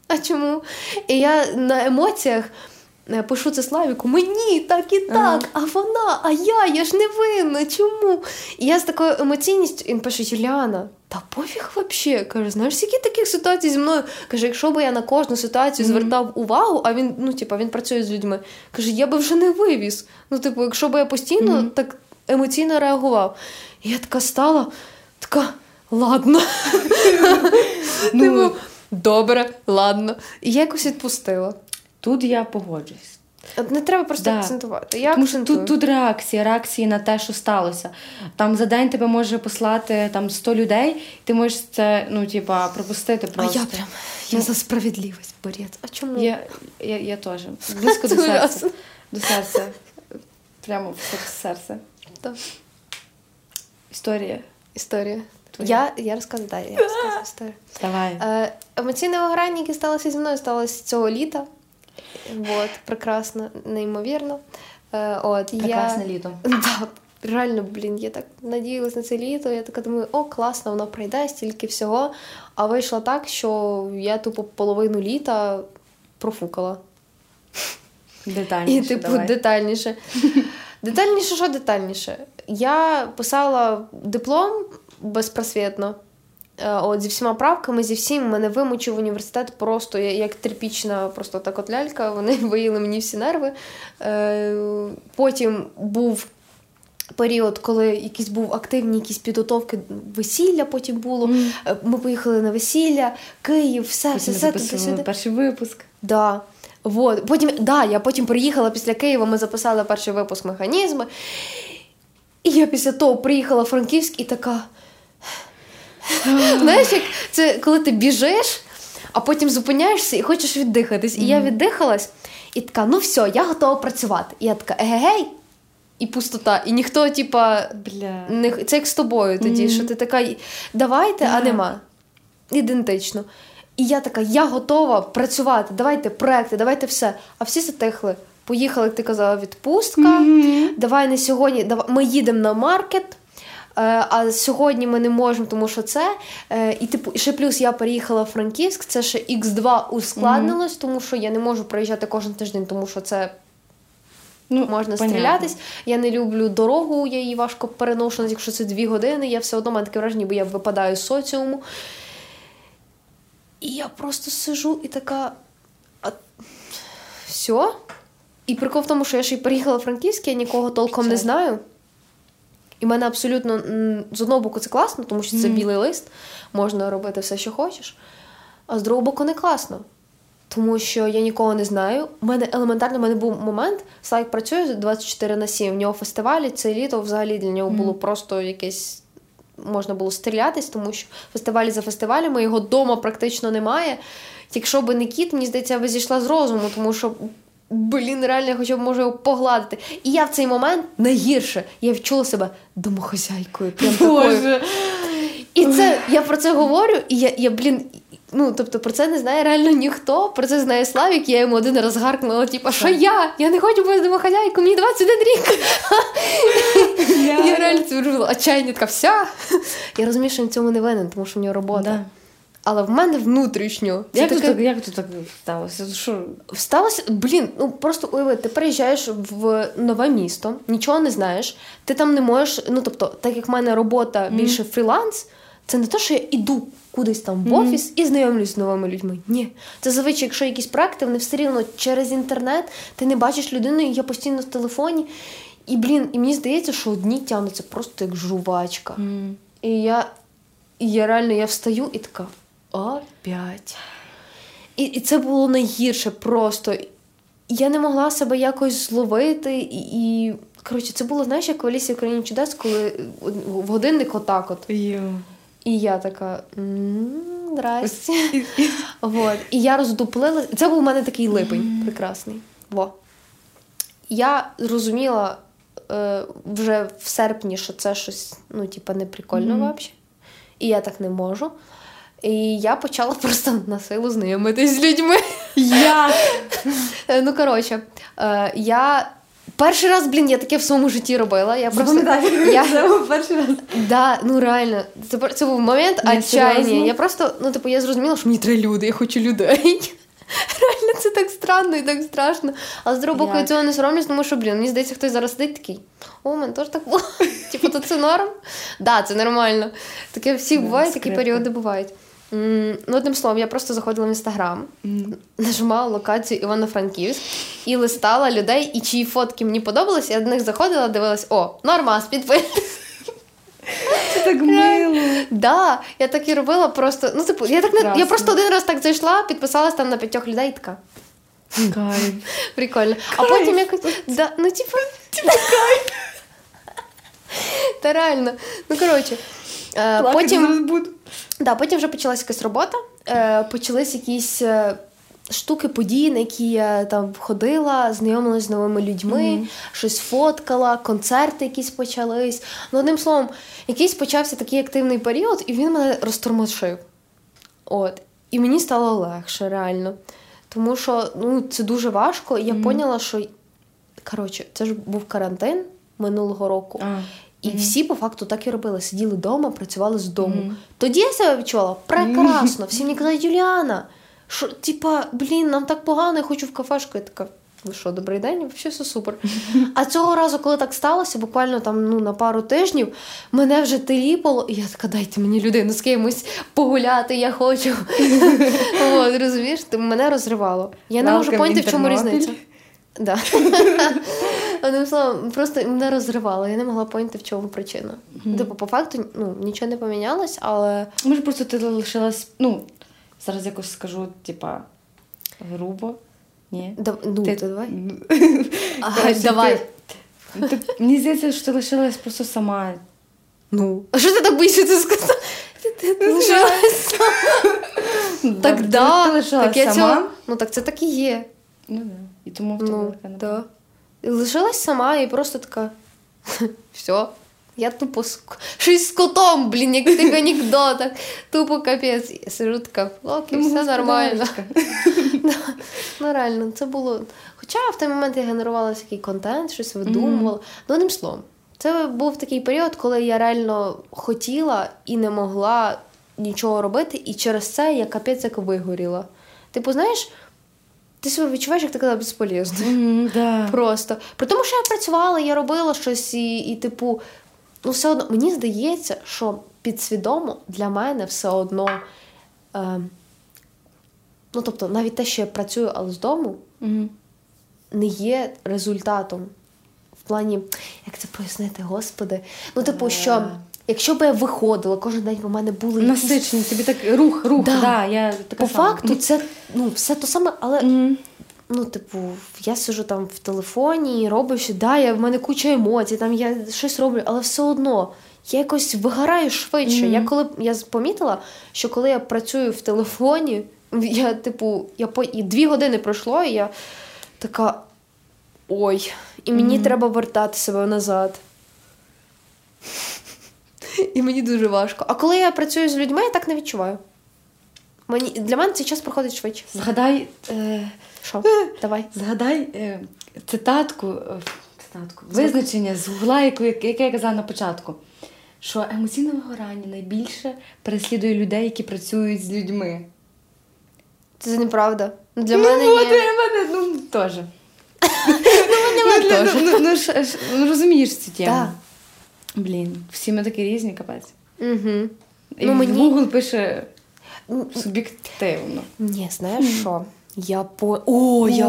А чому? І я на емоціях пишу це Славіку, мені так і так, а вона, а я, я ж не винна, чому? І я з такою емоційністю він пише: Юліана, та пофіг вообще. Каже, знаєш, скільки таких ситуацій зі мною? Каже, якщо б я на кожну ситуацію звертав увагу, а він, ну, типа, він працює з людьми, каже, я би вже не вивіз. Ну, типу, якщо б я постійно так емоційно реагував. І я така стала, така, ладно. Ну, Типу, добре, ладно. І я якось відпустила. Тут я погоджуюсь. Не треба просто Да. акцентувати. Я Тому що тут, тут реакція, реакції на те, що сталося. Там за день тебе може послати там 100 людей, і ти можеш це, ну, типа, пропустити А я прям я за справедливість, борець. А чому? Я, я, я теж. Близько до серця. До серця. Прямо в серце. Так. Історія. Історія. Я, я розказую, да, я розказую історію. Давай. Е, емоційне вигорання, яке сталося зі мною, сталося цього літа. От, прекрасно, неймовірно. Е, от, Прекрасне я... літо. Да, реально, блін, я так надіялась на це літо. Я така думаю, о, класно, воно пройде, стільки всього. А вийшло так, що я тупо половину літа профукала. Детальніше. І, типу, давай. детальніше. Детальніше, що детальніше? Я писала диплом безпросвітно. Е, От зі всіма правками, зі всім мене вимучив університет просто як терпічна, просто так от лялька. Вони виїли мені всі нерви. Е, Потім був період, коли якісь був активні якісь підготовки, весілля потім було. Е, Ми поїхали на весілля, Київ, все, Потім все, все туди перший випуск. Да. Вот. Потім, да, я потім приїхала після Києва, ми записали перший випуск механізми. І я після того приїхала в Франківськ і така. Знаєш, як це коли ти біжиш, а потім зупиняєшся і хочеш віддихатись. І я віддихалась, і така, ну все, я готова працювати. І я така, егегей, і пустота. І ніхто, типа, не, це як з тобою тоді, що ти така, давайте, а нема. Ідентично. І я така, я готова працювати, давайте проекти, давайте все. А всі затихли. Поїхали, як ти казала, відпустка. Давай не сьогодні, давай, ми їдемо на маркет. Е, А сьогодні ми не можемо, тому що це. Е, І типу, ще плюс я переїхала в Франківськ, це ще Х2 ускладнилось, тому що я не можу приїжджати кожен тиждень, тому що це Ну, можна понятно. стрілятись. Я не люблю дорогу, я її важко переношу, якщо це дві години, я все одно маю таке враження, бо я випадаю з соціуму. І я просто сижу і така. А... Все? І прикол в тому, що я ще й приїхала в Франківськ, я нікого толком не знаю. І в мене абсолютно з одного боку це класно, тому що це Мгм. білий лист, можна робити все, що хочеш. А з другого боку, не класно. Тому що я нікого не знаю. У мене елементарно, у мене був момент, Слайк працює 24 на 7, в нього фестивалі, це літо взагалі для нього було просто якесь. Можна було стрілятись, тому що фестивалі за фестивалями, його вдома практично немає. Якщо би не кіт, мені здається, я би зійшла з розуму, тому що, блін, реально я хоча б можу його погладити. І я в цей момент найгірше. Я відчула себе домохозяйкою. Прям такою. Боже. І це я про це говорю, і я, я блін. Ну, тобто про це не знає реально ніхто. Про це знає Славік, я йому один раз гаркнула, типу, що я? Я не хочу бути домохозяйкою, мені 21 рік. Я реально це вирвала. Отчаяння така вся. Я розумію, що він цьому не винен, тому що в нього робота. Але в мене внутрішньо. Це Як, таке... тут, так- як тут так сталося? Що? Сталося, блін, ну просто уяви, ти приїжджаєш в нове місто, нічого не знаєш, ти там не можеш. Ну тобто, так як в мене робота більше фріланс, це не те, що я іду кудись там в офіс і знайомлюсь з новими людьми. Ні. Це зазвичай, якщо якісь проекти, вони все рівно через інтернет, ти не бачиш людину, і я постійно в телефоні. І блін, і мені здається, що одні тягнуться просто як жувачка. І я, і я реально я встаю і така опять. І, і це було найгірше просто. Я не могла себе якось зловити. І, і коротше, це було, знаєш, як в Алісі в країні чудес, коли в годинник отак от. Йо. І я така. «М, Здрасте. Вот. І я роздуплила. Це був у мене такий липень прекрасний. Во. Я зрозуміла е, вже в серпні, що це щось, ну, типа, не прикольно mm взагалі. І я так не можу. І я почала просто на силу знайомитись з людьми. Як? Е, Ну, коротше, е, я Перший раз, блін, я таке в своєму житті робила. Я просто я, це був перший раз. Да, ну реально, це, це був момент отчаяння. Я просто, ну, типу, я зрозуміла, що мені треба люди, я хочу людей. Реально, це так странно і так страшно. Але з другого боку, я цього не соромлюсь, тому що, блін, мені здається, хтось зараз сидить такий. О, мене теж так було. Типу, то це норм? Да, це нормально. Таке всіх Да, буває, такі періоди бувають. Ну, одним словом, я просто заходила в інстаграм, нажимала локацію Івано-Франківськ і листала людей, і чиї фотки мені подобалися, я до них заходила, дивилась, о, нормас, підпис. Це так мило. Да, я так і робила просто. Ну, типу, я так не я просто один раз так зайшла, підписалась там на п'ятьох людей і така. Кайф. Прикольно. А потім якось. Да, ну, типу, типу кайф. Та реально. Ну, коротше. Е, Плакати Потім, буду. да, потім вже почалася якась робота, е, почались якісь е, штуки, події, на які я там ходила, знайомилась з новими людьми, щось фоткала, концерти якісь почались. Ну, одним словом, якийсь почався такий активний період, і він мене розтормошив. От. І мені стало легше, реально. Тому що ну, це дуже важко. І я поняла, що коротше, це ж був карантин минулого року. А. І всі по факту так і робили. Сиділи вдома, працювали з дому. Тоді я себе відчувала прекрасно. Всі мені казали, Юліана, що, типа, блін, нам так погано, я хочу в кафешку. Я така. Ви що, добрий день? Взагалі все супер. А цього разу, коли так сталося, буквально там ну, на пару тижнів, мене вже теліпало, і я така, дайте мені людину з кимось погуляти, я хочу. От, розумієш, мене розривало. Я не можу поняти, в чому різниця. Да. Одним словом, просто мене розривало, я не могла поняти, в чому причина. Типу, по факту ну, нічого не помінялось, але Може, просто ти лишилась, ну, зараз якось скажу, типа, грубо. Ні. да, ну, Ти- ти давай. А, давай. ти- ти- Мені здається, що ти лишилась просто сама. Ну. А що ти так боїшся це сказати? Ти- ти лишилась сама. Так Ти- да. Ти лишилась Так сама. Ну так це так і є. Ну, да. І тому в тебе Ну, така да. Лишилась сама і просто така. Все. Я тупо з... щось з котом, блін, як в тих анекдотах. Тупо капець. Я сижу така, окей, все нормально. Ну реально, це було. Хоча в той момент я генерувала всякий контент, щось видумувала. Ну, одним словом, це був такий період, коли я реально хотіла і не могла нічого робити, і через це я капець як вигоріла. Типу, знаєш, ти себе відчуваєш, як така безполезна. Мгм, да. Просто. При тому, що я працювала, я робила щось, і, і типу, ну, все одно, мені здається, що підсвідомо для мене все одно. Е, ну, тобто, навіть те, що я працюю, але з дому, Мгм. не є результатом. В плані, як це пояснити, господи. Ну, типу, що якщо б я виходила, кожен день у мене були якісь Насичені, тобі так рух, рух, Да. да. я така По сама. факту, це ну, все то саме, але Мгм. ну, типу, я сижу там в телефоні і роблю що, да, я, в мене куча емоцій, там я щось роблю, але все одно я якось вигораю швидше. Я коли я помітила, що коли я працюю в телефоні, я, типу, я по і дві години пройшло, і я така. Ой, і мені треба вертати себе назад. І мені дуже важко. А коли я працюю з людьми, я так не відчуваю. Мені, для мене цей час проходить швидше. Згадай, е, Що? Давай. згадай е, цитатку, е, цитатку, визначення з гугла, яке я казала на початку. Що емоційне вигорання найбільше переслідує людей, які працюють з людьми. Це неправда. Для мене ну, от, ні. для мене, ну, теж. мене ну, теж. Ну, ну, ну, розумієш цю тему. Блін, всі ми такі різні, капець. Угу. І Ну, мені- Google пише суб'єктивно. Ні, знаєш що? Я. О, я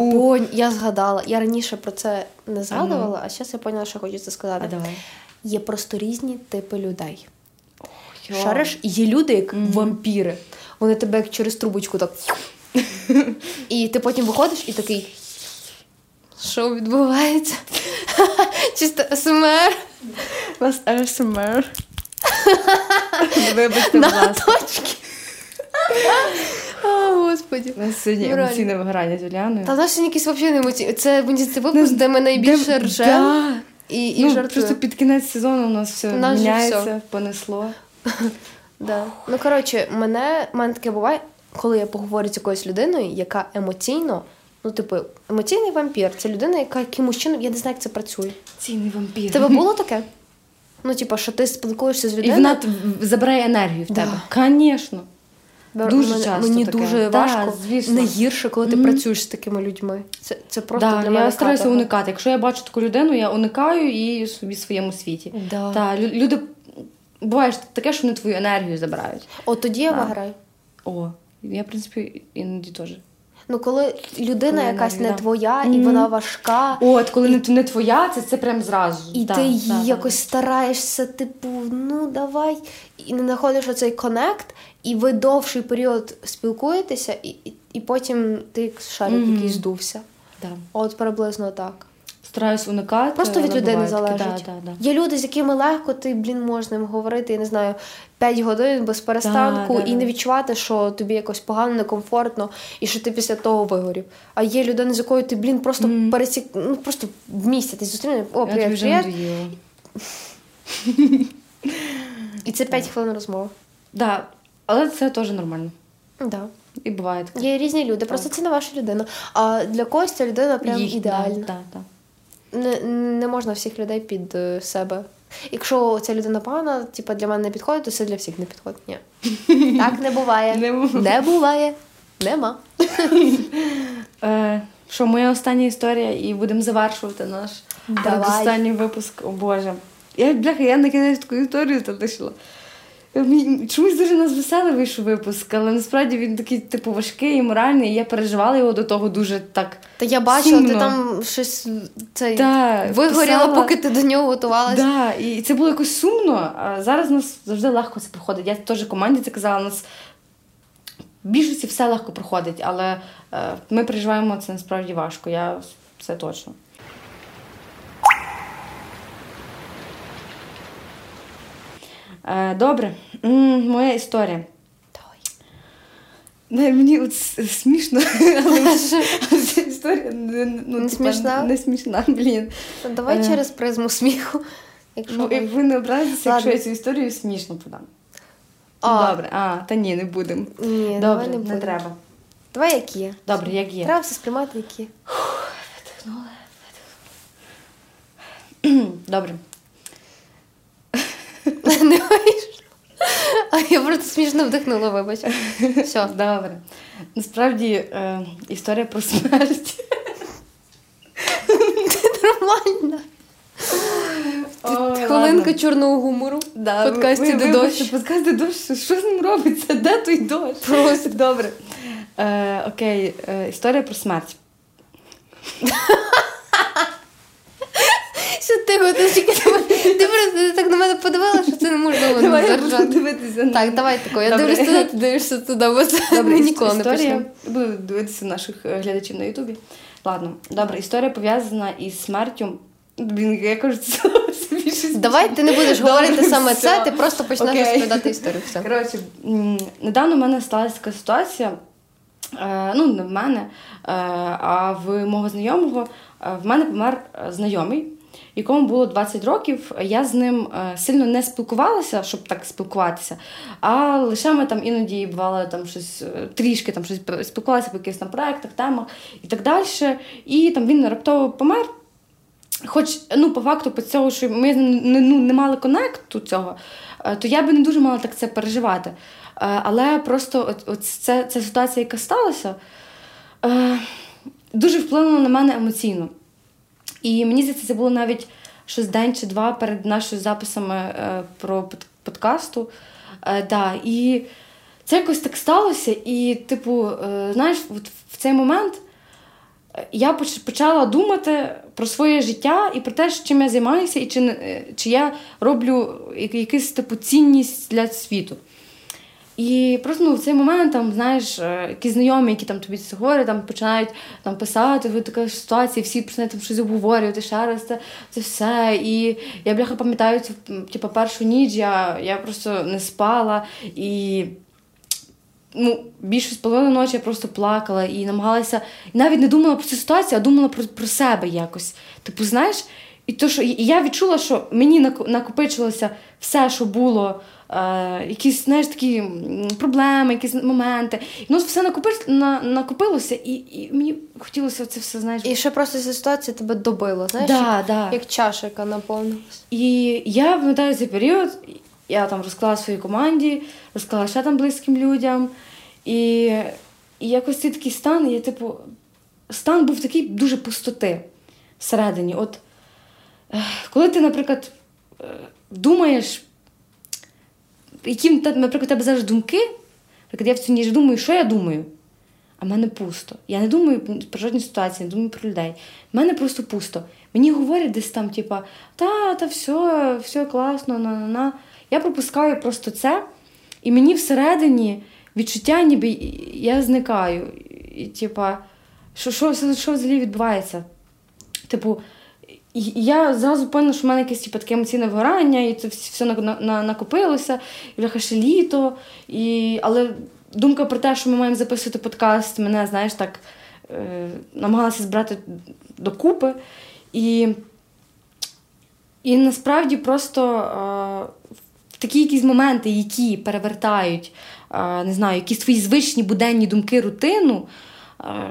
Я згадала. Я раніше про це не згадувала, а зараз я поняла, що хочу це сказати. А давай. Є просто різні типи людей. Йо. Шариш, є люди, як вампіри. Вони тебе як через трубочку так. І ти потім виходиш і такий. Що відбувається? Чисто СМР. Вас АСМР. Вибачте, будь На ласка. точки. О, господі. У нас сьогодні Ну, емоційне вигорання з Юліаною. Та наші якісь взагалі не емоційні. Це мені це випуск, де ми найбільше ржемо Да. і, і ну, жартуємо. просто під кінець сезону у нас все У нас же міняється, все. понесло. Да. Ну, коротше, мене, мене таке буває, коли я поговорю з якоюсь людиною, яка емоційно Ну, типу, емоційний вампір це людина, яка якимось чином, я не знаю, як це працює. Цінний вампір. В тебе було таке? Ну, типу, що ти спілкуєшся з І вона забирає енергію в Да. тебе. Звісно. Дуже Мене- часто Мені таке. дуже Да, важко, звісно. не гірше, коли ти Мгм. працюєш з такими людьми. Це, це просто Да, для мене я стараюся каторга. уникати. Якщо я бачу таку людину, я уникаю і собі в своєму світі. Да. Та люди буває таке, що вони твою енергію забирають. От тоді я виграю. О, я, в принципі, іноді теж. Ну, коли людина Коли якась не, не да. твоя, і вона важка, От, коли не, не твоя, це, це прям зразу. і Да, ти да, її да, якось стараєшся, типу, ну давай, і не знаходиш оцей connect, і ви довший період спілкуєтеся, і, і, і потім ти як шарик Мгм. якийсь здувся. Да. От приблизно так. Стараюсь уникати. Просто від буває таке. залежить. Да, да, да. Є люди, з якими легко ти, блін, з ним говорити, я не знаю, 5 годин без перестанку Да, да, і не відчувати, що тобі якось погано, некомфортно, і що ти після того вигорів. А є людина, з якою ти, блін, просто Мгм. пересік, ну просто в місті ти зустрінеш, о, привіт, привіт. І це 5 хвилин розмови. Да, але це теж нормально. Да. І буває таке. Є різні люди, просто це не ваша людина. А для когось ця людина прям Їх, ідеальна. Да, да, да. Не, не можна всіх людей під е, себе. Якщо ця людина погана, типу, для мене не підходить, то це для всіх не підходить. Ні. Так не буває. Не. Не буває. Нема. Е, що, моя остання історія, і будемо завершувати наш Давай. останній випуск. О Боже. Я, бляха, я на кінець таку історію залишила. Чомусь дуже нас веселий вийшов випуск, але насправді він такий, типу, важкий і моральний, і я переживала його до того дуже так. Та я бачила, ти там щось цей, Да, вигоріла, писала. поки ти до нього готувалась. Да, і це було якось сумно. А зараз нас завжди легко це проходить. Я теж команді це казала, у нас в більшості все легко проходить, але е, ми переживаємо це насправді важко. Я це точно. Добре, моя історія. Не, мені от смішно, але ця історія не, ну, Не смішна? Не смішна, блін. Давай Е. через призму сміху. Якщо Ну, ви не образитеся, якщо я цю історію смішно подам. А. Добре, а, та ні, не будемо. Ні, Добре, давай не не, треба. Давай як є. Добре, як є. Треба все сприймати, як є. Добре. Не вийшло. А я просто смішно вдихнула, вибач. Все. Добре. Насправді е, історія про смерть. Нормально. Ой, Хвилинка ладно. чорного гумору. Да, в подкасті ви- «Де вибачте, дощ». Подкаст дощ. Що з ним робиться? Де той дощ? Просто. Добре. Е, окей, е, історія про смерть. Що ти тільки ти просто так на мене подивила, що це неможливо не заржати. дивитися на Так, давай тако. Я Добре. дивлюсь туди, ти дивишся туди, бо це Добре, ми ніколи не історія. Буду дивитися наших е, глядачів на Ютубі. Ладно, добре, історія пов'язана із смертю. Блін, я кажу, це щось. Давай ти не будеш Добре, говорити саме все. це, ти просто почнеш Окей. розповідати історію. Все. Коротше, м, недавно в мене сталася така ситуація. Е, ну, не в мене, е, а в мого знайомого. Е, В мене помер е, знайомий, якому було 20 років. Я з ним е, сильно не спілкувалася, щоб так спілкуватися. А лише ми там іноді бувало там щось е, трішки там щось спілкувалися по якихось там проектах, темах і так далі. І там він раптово помер. Хоч ну, по факту, по цього, що ми не, ну, не мали коннекту цього, е, то я би не дуже мала так це переживати. Але просто от, от це, ця ситуація, яка сталася, дуже вплинула на мене емоційно. І мені здається, це було навіть щось день чи два перед нашими записами е, про подкасту. Е, да, і це якось так сталося. І, типу, е, знаєш, от в цей момент я почала думати про своє життя і про те, чим я займаюся, і чи, чи я роблю якусь типу цінність для світу. І просто ну, в цей момент там, знаєш, е, якісь знайомі, які там тобі це говорять, там починають там писати, ви така ситуація, всі починають там щось обговорювати, ще раз це, це все. І я бляха пам'ятаю типу, першу ніч, я, я просто не спала і. Ну, більше з половини ночі я просто плакала і намагалася, і навіть не думала про цю ситуацію, а думала про, про себе якось. Типу, знаєш, і то, що і я відчула, що мені накопичилося все, що було. Е, якісь знаєш, такі проблеми, якісь моменти. Воно все накопилося, на, накопилося, і і мені хотілося це все, знаєш. І ще просто ця ситуація тебе добила, знаєш, да, як, да. як чаша, яка наповнилась. І я пам'ятаю цей період, я там розклала своїй команді, розклала ще там близьким людям. І, і якось цей такий стан, я, типу, стан був такий дуже пустоти всередині. От коли ти, наприклад, е, думаєш, які, наприклад, у тебе зараз думки, наприклад, я в цю ніч думаю, що я думаю, а в мене пусто. Я не думаю про жодні ситуації, не думаю про людей. В мене просто пусто. Мені говорять десь там, типа, та, та все, все класно, на на на Я пропускаю просто це, і мені всередині відчуття, ніби я зникаю. І, типа, що що, що взагалі відбувається? Типу, я зразу поняла, що в мене якесь типу, таке емоційне вигорання, і це все на, на, накопилося, і бляха ще літо. І... Але думка про те, що ми маємо записувати подкаст, мене, знаєш, так е, намагалася збирати докупи. І і насправді просто е, такі якісь моменти, які перевертають, е, не знаю, якісь твої звичні буденні думки, рутину. Е,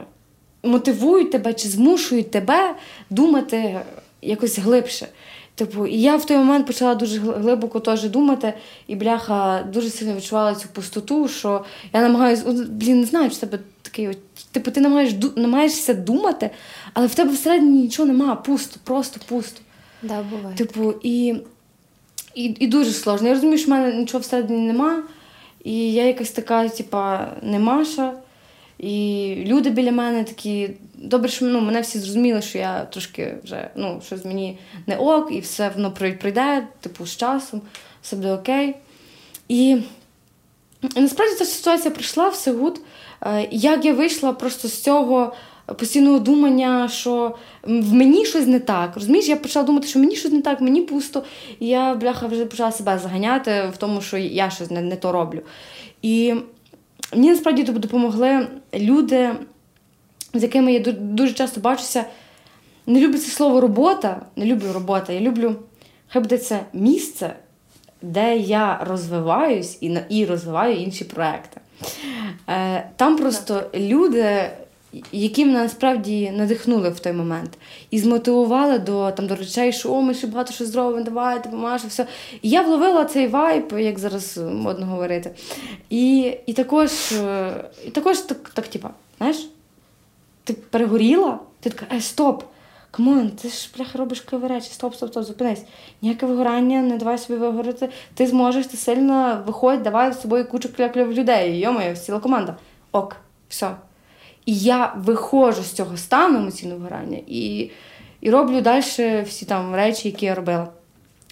мотивують тебе чи змушують тебе думати якось глибше. Типу, і я в той момент почала дуже глибоко теж думати, і бляха дуже сильно відчувала цю пустоту, що я намагаюся, блін, не знаю, чи тебе такий от, типу, ти намагаєш, намагаєшся думати, але в тебе всередині нічого немає, пусто, просто пусто. Да, буває. Типу, і і, і дуже сложно. Я розумію, що в мене нічого всередині немає, і я якась така, типа, не Маша. І люди біля мене такі. Добре, що ну, мене всі зрозуміли, що я трошки вже ну, щось мені не ок, і все воно пройде, типу, з часом, все буде окей. І насправді ця ситуація прийшла все гуд. Е, як я вийшла просто з цього постійного думання, що в мені щось не так. Розумієш, я почала думати, що мені щось не так, мені пусто. І я, бляха, вже почала себе заганяти в тому, що я щось не, не то роблю. І Мені насправді допомогли люди, з якими я дуже часто бачуся. Не люблю це слово робота, не люблю робота. Я люблю, хай буде це місце, де я розвиваюсь і і розвиваю інші проекти. Е, Там просто люди які мене насправді надихнули в той момент і змотивували до там, до речей, що о, ми ще багато що зробимо, давай, допоможе, все. І я вловила цей вайб, як зараз модно говорити. І і також е, і також так, так типа, знаєш, ти перегоріла, ти така, е, стоп! Come on, ти ж бляха робиш криві речі, стоп, стоп, стоп, зупинись. Ніяке вигорання, не давай собі вигорити. Ти зможеш, ти сильно виходь, давай з собою кучу класних людей. Йомаю, ціла команда. Ок, все. І я виходжу з цього стану емоційного вигорання і і роблю далі всі там речі, які я робила.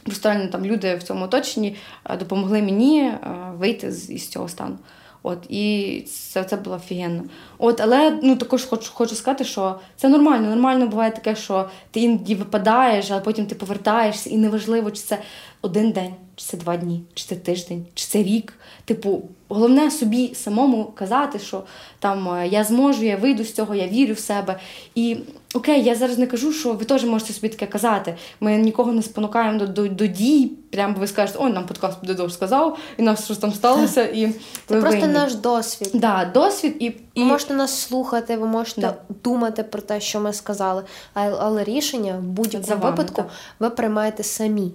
Просто там люди в цьому оточенні е, допомогли мені е, вийти з із цього стану. От, І це це було офігенно. От, Але ну, також хочу хочу сказати, що це нормально. Нормально буває таке, що ти іноді випадаєш, а потім ти повертаєшся, і неважливо, чи це один день, чи це два дні, чи це тиждень, чи це рік. Типу, головне собі самому казати, що там е, я зможу, я вийду з цього, я вірю в себе. І окей, я зараз не кажу, що ви теж можете собі таке казати. Ми нікого не спонукаємо до до, до дій. Прямо ви скажете, ой, нам подкаст Дедов сказав, і нас щось там сталося. І Це просто винні. наш досвід. Да, досвід і, і... Ви можете нас слухати, ви можете да. думати про те, що ми сказали, але, але рішення в будь-якому випадку так. ви приймаєте самі.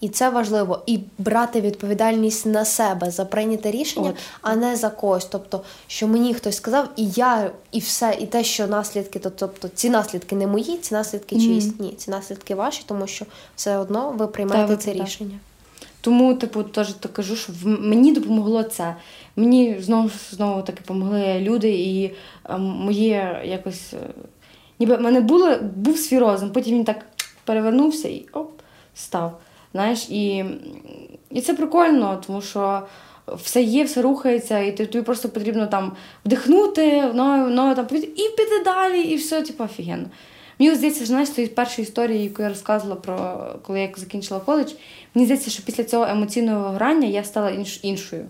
І це важливо. І брати відповідальність на себе за прийняте рішення, От. а не за когось. Тобто, що мені хтось сказав, і я, і все, і те, що наслідки, тобто ці наслідки не мої, ці наслідки mm. чиїсь ні, ці наслідки ваші, тому що все одно ви приймаєте так, це так. рішення. Тому, типу, теж так кажу, що мені допомогло це. Мені знову знову таки допомогли люди, і а, моє якось. Е, ніби в мене було, був свій розум, потім він так перевернувся і оп, став. Знаєш, І і це прикольно, тому що все є, все рухається, і тобі просто потрібно там вдихнути, воно, воно там і піти далі, і все, типу, офігенно. Мені здається, знаєш, з першої історії, яку я розказувала про коли я закінчила коледж, мені здається, що після цього емоційного вигорання я стала інш, іншою.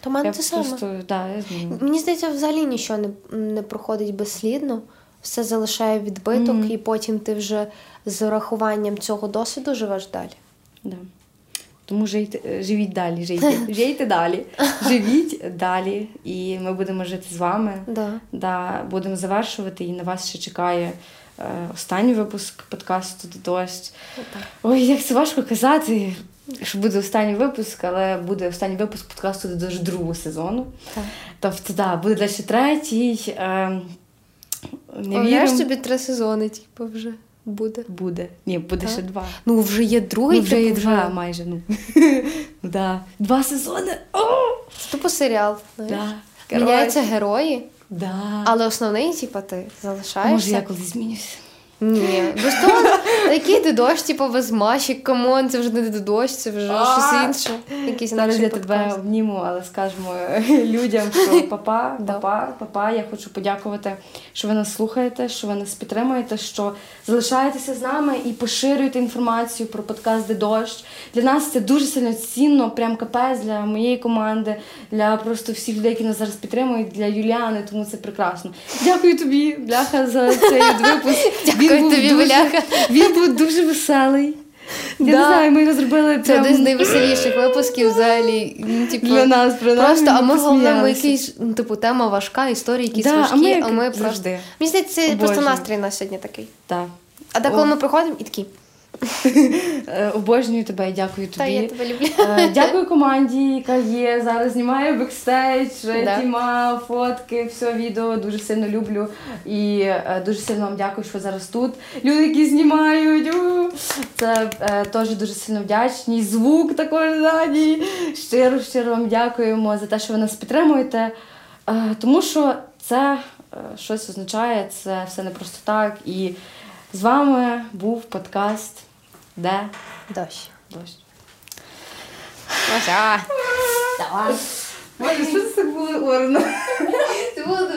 То мене це саме. да, я Мені здається, взагалі нічого не не проходить безслідно. все залишає відбиток, і потім ти вже з урахуванням цього досвіду живеш далі. Да. Тому жийте, живіть далі, жийте, жийте далі, живіть далі, і ми будемо жити з вами. Да. Да, будемо завершувати, і на вас ще чекає е, останній випуск подкасту «Дощ». Ой, як це важко казати, що буде останній випуск, але буде останній випуск подкасту «Дощ» другого сезону. Так. Тобто, да, буде далі третій. Е, не О, я ж тобі три сезони, типу, вже буде. Буде. Ні, буде Так. ще два. Ну, вже є другий, Ну, вже типу, є два майже. Ну. Да. Два сезони. О! Це типу серіал. Да. Міняються герої, Да. але основний, типа, ти залишаєшся. Може, я колись змінюся. Ні, без того, який «Де дощ, типу, без Маші, come on, це вже не дощ, це вже щось інше. Якийсь Зараз інакший я тебе обніму, але скажемо людям, що папа, папа, папа, я хочу подякувати, що ви нас слухаєте, що ви нас підтримуєте, що залишаєтеся з нами і поширюєте інформацію про подкаст «Де дощ. Для нас це дуже сильно цінно, прям капець для моєї команди, для просто всіх людей, які нас зараз підтримують, для Юліани, тому це прекрасно. Дякую тобі, бляха, за цей випуск. Він був тобі, дуже- Він був дуже веселий. Я не знаю, ми його зробили Це прям... один з найвеселіших випусків взагалі. Ну, типу, Для нас, принаймні, Просто, а ми головне, ми якийсь, ну, типу, тема важка, історії якісь Да, важкі, а ми, а ми завжди. просто. Мені здається, це просто настрій на сьогодні такий. Так. А деколи ми приходимо і такі, Обожнюю тебе і дякую тобі. та я тебе люблю. Е, Дякую команді, яка є. Зараз знімає бекстейдж, team'а, фотки, все відео. Дуже сильно люблю. І е, дуже сильно вам дякую, що зараз тут. Люди, які знімають. Це е, теж дуже сильно вдячні. Звук також ззаді. Щиро, щиро вам дякуємо за те, що ви нас підтримуєте. Е, Тому що це е, щось означає, це все не просто так. І з вами був подкаст Де Дощ. дощ. Ось, а. Боже, що це було орно? Це було